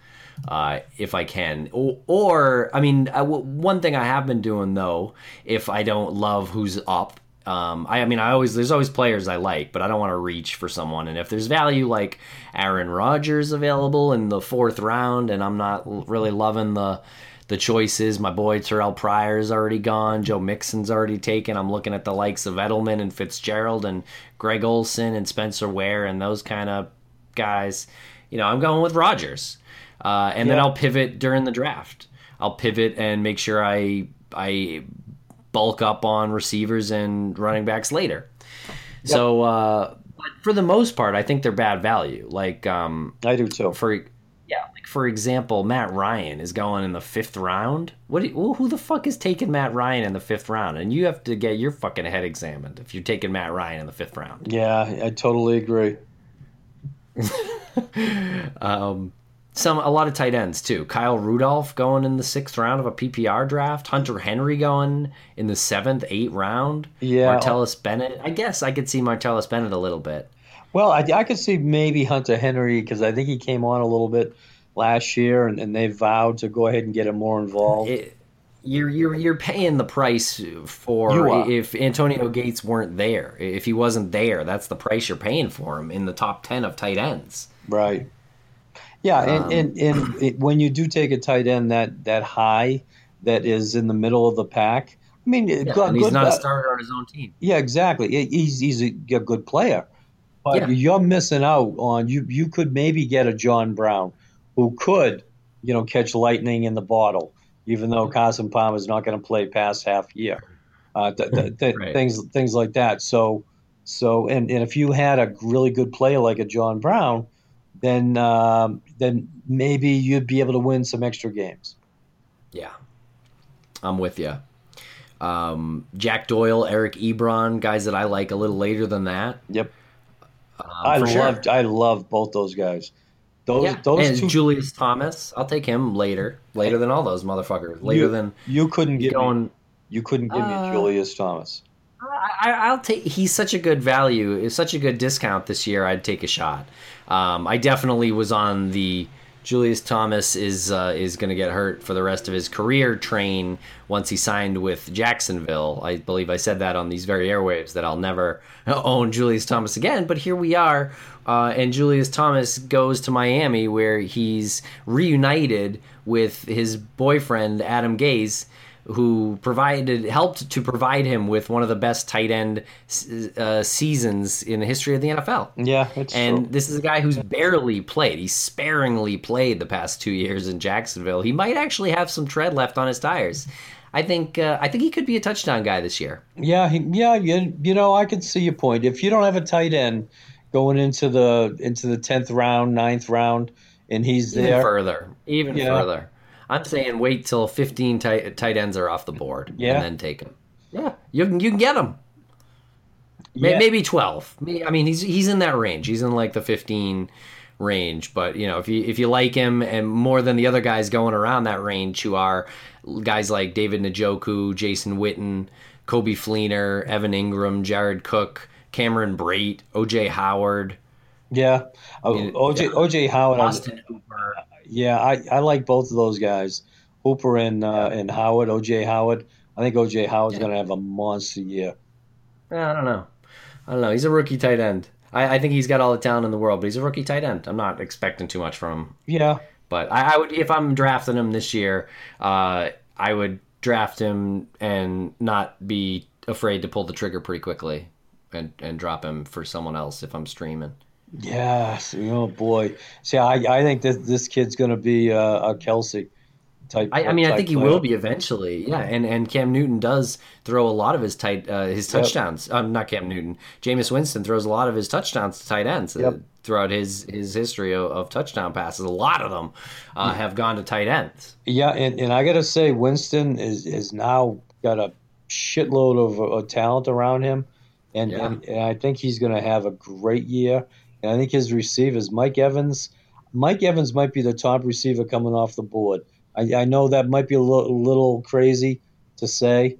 [SPEAKER 1] Uh, if I can, or, or I mean, I w one thing I have been doing though, if I don't love who's up, um, I, I mean, I always there's always players I like, but I don't want to reach for someone. And if there's value like Aaron Rodgers available in the fourth round, and I'm not really loving the the choices, my boy Terrell Pryor's already gone, Joe Mixon's already taken. I'm looking at the likes of Edelman and Fitzgerald and Greg Olsen and Spencer Ware and those kind of guys. You know, I'm going with Rodgers, uh, and then I'll pivot during the draft. I'll pivot and make sure I I bulk up on receivers and running backs later. So uh, But for the most part, I think they're bad value. Like um,
[SPEAKER 2] I do too.
[SPEAKER 1] for yeah, like for example, Matt Ryan is going in the fifth round. What? You, well, who the fuck is taking Matt Ryan in the fifth round? And you have to get your fucking head examined if you're taking Matt Ryan in the fifth round.
[SPEAKER 2] Yeah, I totally agree. *laughs*
[SPEAKER 1] Um, some a lot of tight ends too. Kyle Rudolph going in the sixth round of a PPR draft. Hunter Henry going in the seventh, eighth round.
[SPEAKER 2] Yeah.
[SPEAKER 1] Martellus Bennett. I guess I could see Martellus Bennett a little bit.
[SPEAKER 2] Well, I, I could see maybe Hunter Henry because I think he came on a little bit last year, and, and they vowed to go ahead and get him more involved.
[SPEAKER 1] It, you're you're you're paying the price for if Antonio Gates weren't there. If he wasn't there, that's the price you're paying for him in the top ten of tight ends.
[SPEAKER 2] Right. Yeah, and,
[SPEAKER 1] Um,
[SPEAKER 2] and, and *laughs* it, when you do take a tight end that that high, that is in the middle of the pack. I mean,
[SPEAKER 1] Yeah,
[SPEAKER 2] good,
[SPEAKER 1] he's
[SPEAKER 2] good-
[SPEAKER 1] not a starter on his own team.
[SPEAKER 2] Yeah, exactly. He's he's a, a good player, but
[SPEAKER 1] Yeah.
[SPEAKER 2] you're missing out on you. You could maybe get a John Brown, who could, you know, catch lightning in the bottle. Even though Carson Palmer is not going to play past half year, uh, th- th- *laughs* th-
[SPEAKER 1] Right.
[SPEAKER 2] things things like that. So so and, and if you had a really good player like a John Brown, then um, then maybe you'd be able to win some extra games.
[SPEAKER 1] Yeah, I'm with you. Um, Jack Doyle, Eric Ebron, guys that I like a little later than that.
[SPEAKER 2] Yep,
[SPEAKER 1] Um,
[SPEAKER 2] I
[SPEAKER 1] love sure.
[SPEAKER 2] I love both those guys. Those
[SPEAKER 1] Yeah,
[SPEAKER 2] those
[SPEAKER 1] and
[SPEAKER 2] two
[SPEAKER 1] Julius Thomas, I'll take him later, later than all those motherfuckers, later
[SPEAKER 2] you,
[SPEAKER 1] than
[SPEAKER 2] you couldn't give me. You couldn't give
[SPEAKER 1] Uh,
[SPEAKER 2] me Julius Thomas.
[SPEAKER 1] I, I'll take. He's such a good value. It's such a good discount this year. I'd take a shot. Um, I definitely was on the Julius Thomas is uh, is going to get hurt for the rest of his career train once he signed with Jacksonville. I believe I said that on these very airwaves that I'll never *laughs* own Julius Thomas again. But here we are, uh, and Julius Thomas goes to Miami where he's reunited with his boyfriend Adam Gase who provided helped to provide him with one of the best tight end uh, seasons in the history of the NFL.
[SPEAKER 2] Yeah, it's
[SPEAKER 1] And
[SPEAKER 2] true.
[SPEAKER 1] this is a guy who's barely played. He's sparingly played the past two years in Jacksonville. He might actually have some tread left on his tires. I think uh, I think he could be a touchdown guy this year.
[SPEAKER 2] Yeah, he, yeah, you, you know, I can see your point. If you don't have a tight end going into the into the tenth round, ninth round, and he's
[SPEAKER 1] Even
[SPEAKER 2] there,
[SPEAKER 1] further, even
[SPEAKER 2] Yeah.
[SPEAKER 1] further. I'm saying wait till 15 tight, tight ends are off the board
[SPEAKER 2] Yeah.
[SPEAKER 1] and then take him. Yeah, you can you can get him.
[SPEAKER 2] Yeah.
[SPEAKER 1] Maybe 12. I mean, he's he's in that range. He's in like the 15 range. But you know, if you if you like him and more than the other guys going around that range, who are guys like David Njoku, Jason Witten, Coby Fleener, Evan Engram, Jared Cook, Cameron Brate, OJ Howard,
[SPEAKER 2] yeah, oh,
[SPEAKER 1] Yeah.
[SPEAKER 2] OJ OJ Howard.
[SPEAKER 1] Austin Hooper.
[SPEAKER 2] Yeah, I, I like both of those guys, Hooper and uh, and Howard. OJ Howard. I think OJ Howard's going to have a monster year.
[SPEAKER 1] I don't know. I don't know. He's a rookie tight end. I, I think he's got all the talent in the world, but he's a rookie tight end. I'm not expecting too much from him.
[SPEAKER 2] Yeah,
[SPEAKER 1] But I, I would, if I'm drafting him this year, uh, I would draft him and not be afraid to pull the trigger pretty quickly, and and drop him for someone else if I'm streaming.
[SPEAKER 2] Yes. Oh boy. See, I, I think this this kid's going to be uh, a Kelce type.
[SPEAKER 1] I, I mean, I
[SPEAKER 2] type
[SPEAKER 1] think he
[SPEAKER 2] player.
[SPEAKER 1] will be eventually. Yeah, and and Cam Newton does throw a lot of his tight uh, his
[SPEAKER 2] Yep.
[SPEAKER 1] touchdowns. Um, not Cam Newton. Jameis Winston throws a lot of his touchdowns to tight ends uh, throughout his his history of, of touchdown passes. A lot of them uh, have gone to tight ends.
[SPEAKER 2] Yeah, and, and I got to say, Winston is is now got a shitload of uh, talent around him, and,
[SPEAKER 1] Yeah.
[SPEAKER 2] and, and I think he's going to have a great year. And I think his receivers, Mike Evans, Mike Evans might be the top receiver coming off the board. I, I know that might be a little, little crazy to say,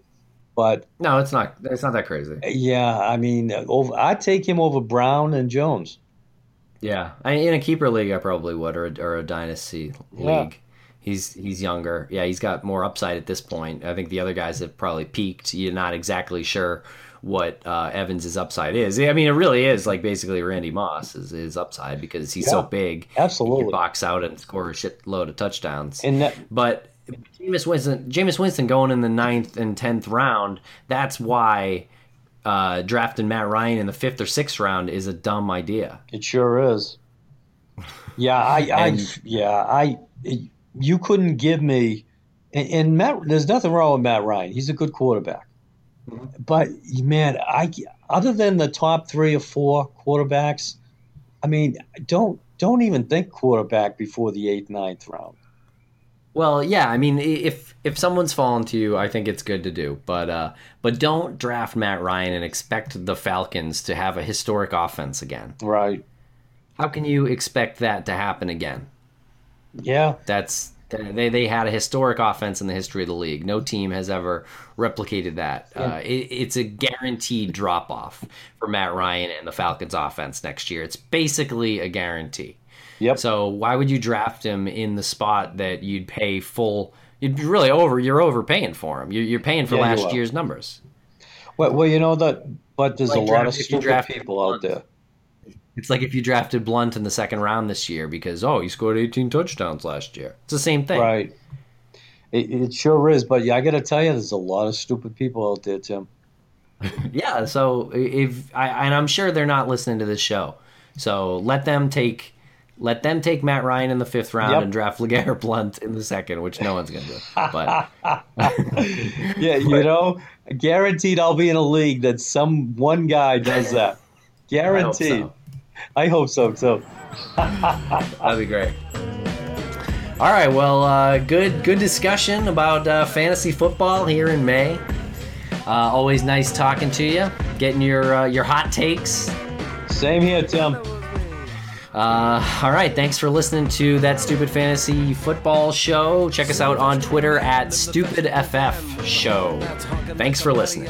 [SPEAKER 2] but
[SPEAKER 1] No, it's not. It's not that crazy.
[SPEAKER 2] yeah, I mean, over, I'd take him over Brown and Jones.
[SPEAKER 1] Yeah, I, in a keeper league, I probably would, or a, or a dynasty
[SPEAKER 2] Yeah.
[SPEAKER 1] league. He's he's younger. Yeah, he's got more upside at this point. I think the other guys have probably peaked. You're not exactly sure what uh, Evans' upside is. I mean, it really is like basically Randy Moss is his upside because he's so
[SPEAKER 2] Yeah,
[SPEAKER 1] big. He
[SPEAKER 2] Absolutely.
[SPEAKER 1] can box out and score a shitload of touchdowns.
[SPEAKER 2] And that,
[SPEAKER 1] But Jameis Winston, Jameis Winston going in the ninth and tenth round. That's why uh, drafting Matt Ryan in the fifth or sixth round is a dumb idea.
[SPEAKER 2] It sure is. Yeah, I, *laughs* I yeah, I, you couldn't give me, and, and Matt. There's nothing wrong with Matt Ryan. He's a good quarterback. But man, I other than the top three or four quarterbacks, I mean, don't don't even think quarterback before the eighth, ninth round.
[SPEAKER 1] Well, yeah, I mean, if if someone's fallen to you, I think it's good to do, but uh, but don't draft Matt Ryan and expect the Falcons to have a historic offense again.
[SPEAKER 2] Right.
[SPEAKER 1] How can you expect that to happen again?
[SPEAKER 2] Yeah.
[SPEAKER 1] That's they they had a historic offense in the history of the league. No team has ever replicated that. Uh, it, it's a guaranteed drop off for Matt Ryan and the Falcons offense next year. It's basically a guarantee.
[SPEAKER 2] Yep.
[SPEAKER 1] So why would you draft him in the spot that you'd pay full? You'd be really over. You're overpaying for him. You're, you're paying for
[SPEAKER 2] Yeah,
[SPEAKER 1] last year's numbers.
[SPEAKER 2] well, well, you know that, but there's
[SPEAKER 1] Like
[SPEAKER 2] a lot of stupid people out there.
[SPEAKER 1] It's like if you drafted Blount in the second round this year because oh he scored 18 touchdowns last year. It's the same thing.
[SPEAKER 2] Right. It, it sure is, but yeah, I got to tell you, there's a lot of stupid people out there, Tim. *laughs*
[SPEAKER 1] Yeah, so if I and I'm sure they're not listening to this show, so let them take let them take Matt Ryan in the fifth round
[SPEAKER 2] Yep.
[SPEAKER 1] and draft LeGarrette *laughs* Blount in the second, which no one's gonna do. But *laughs*
[SPEAKER 2] Yeah, you know, guaranteed I'll be in a league that some one guy does that. Guaranteed. I hope so too.
[SPEAKER 1] That'd be great. All right, well, uh, good good discussion about uh, fantasy football here in May. Uh, always nice talking to you, getting your uh, your hot takes.
[SPEAKER 2] Same here, Tim.
[SPEAKER 1] Uh, all right, thanks for listening to that stupid fantasy football show. Check us out on Twitter at stupidff show. Thanks for listening.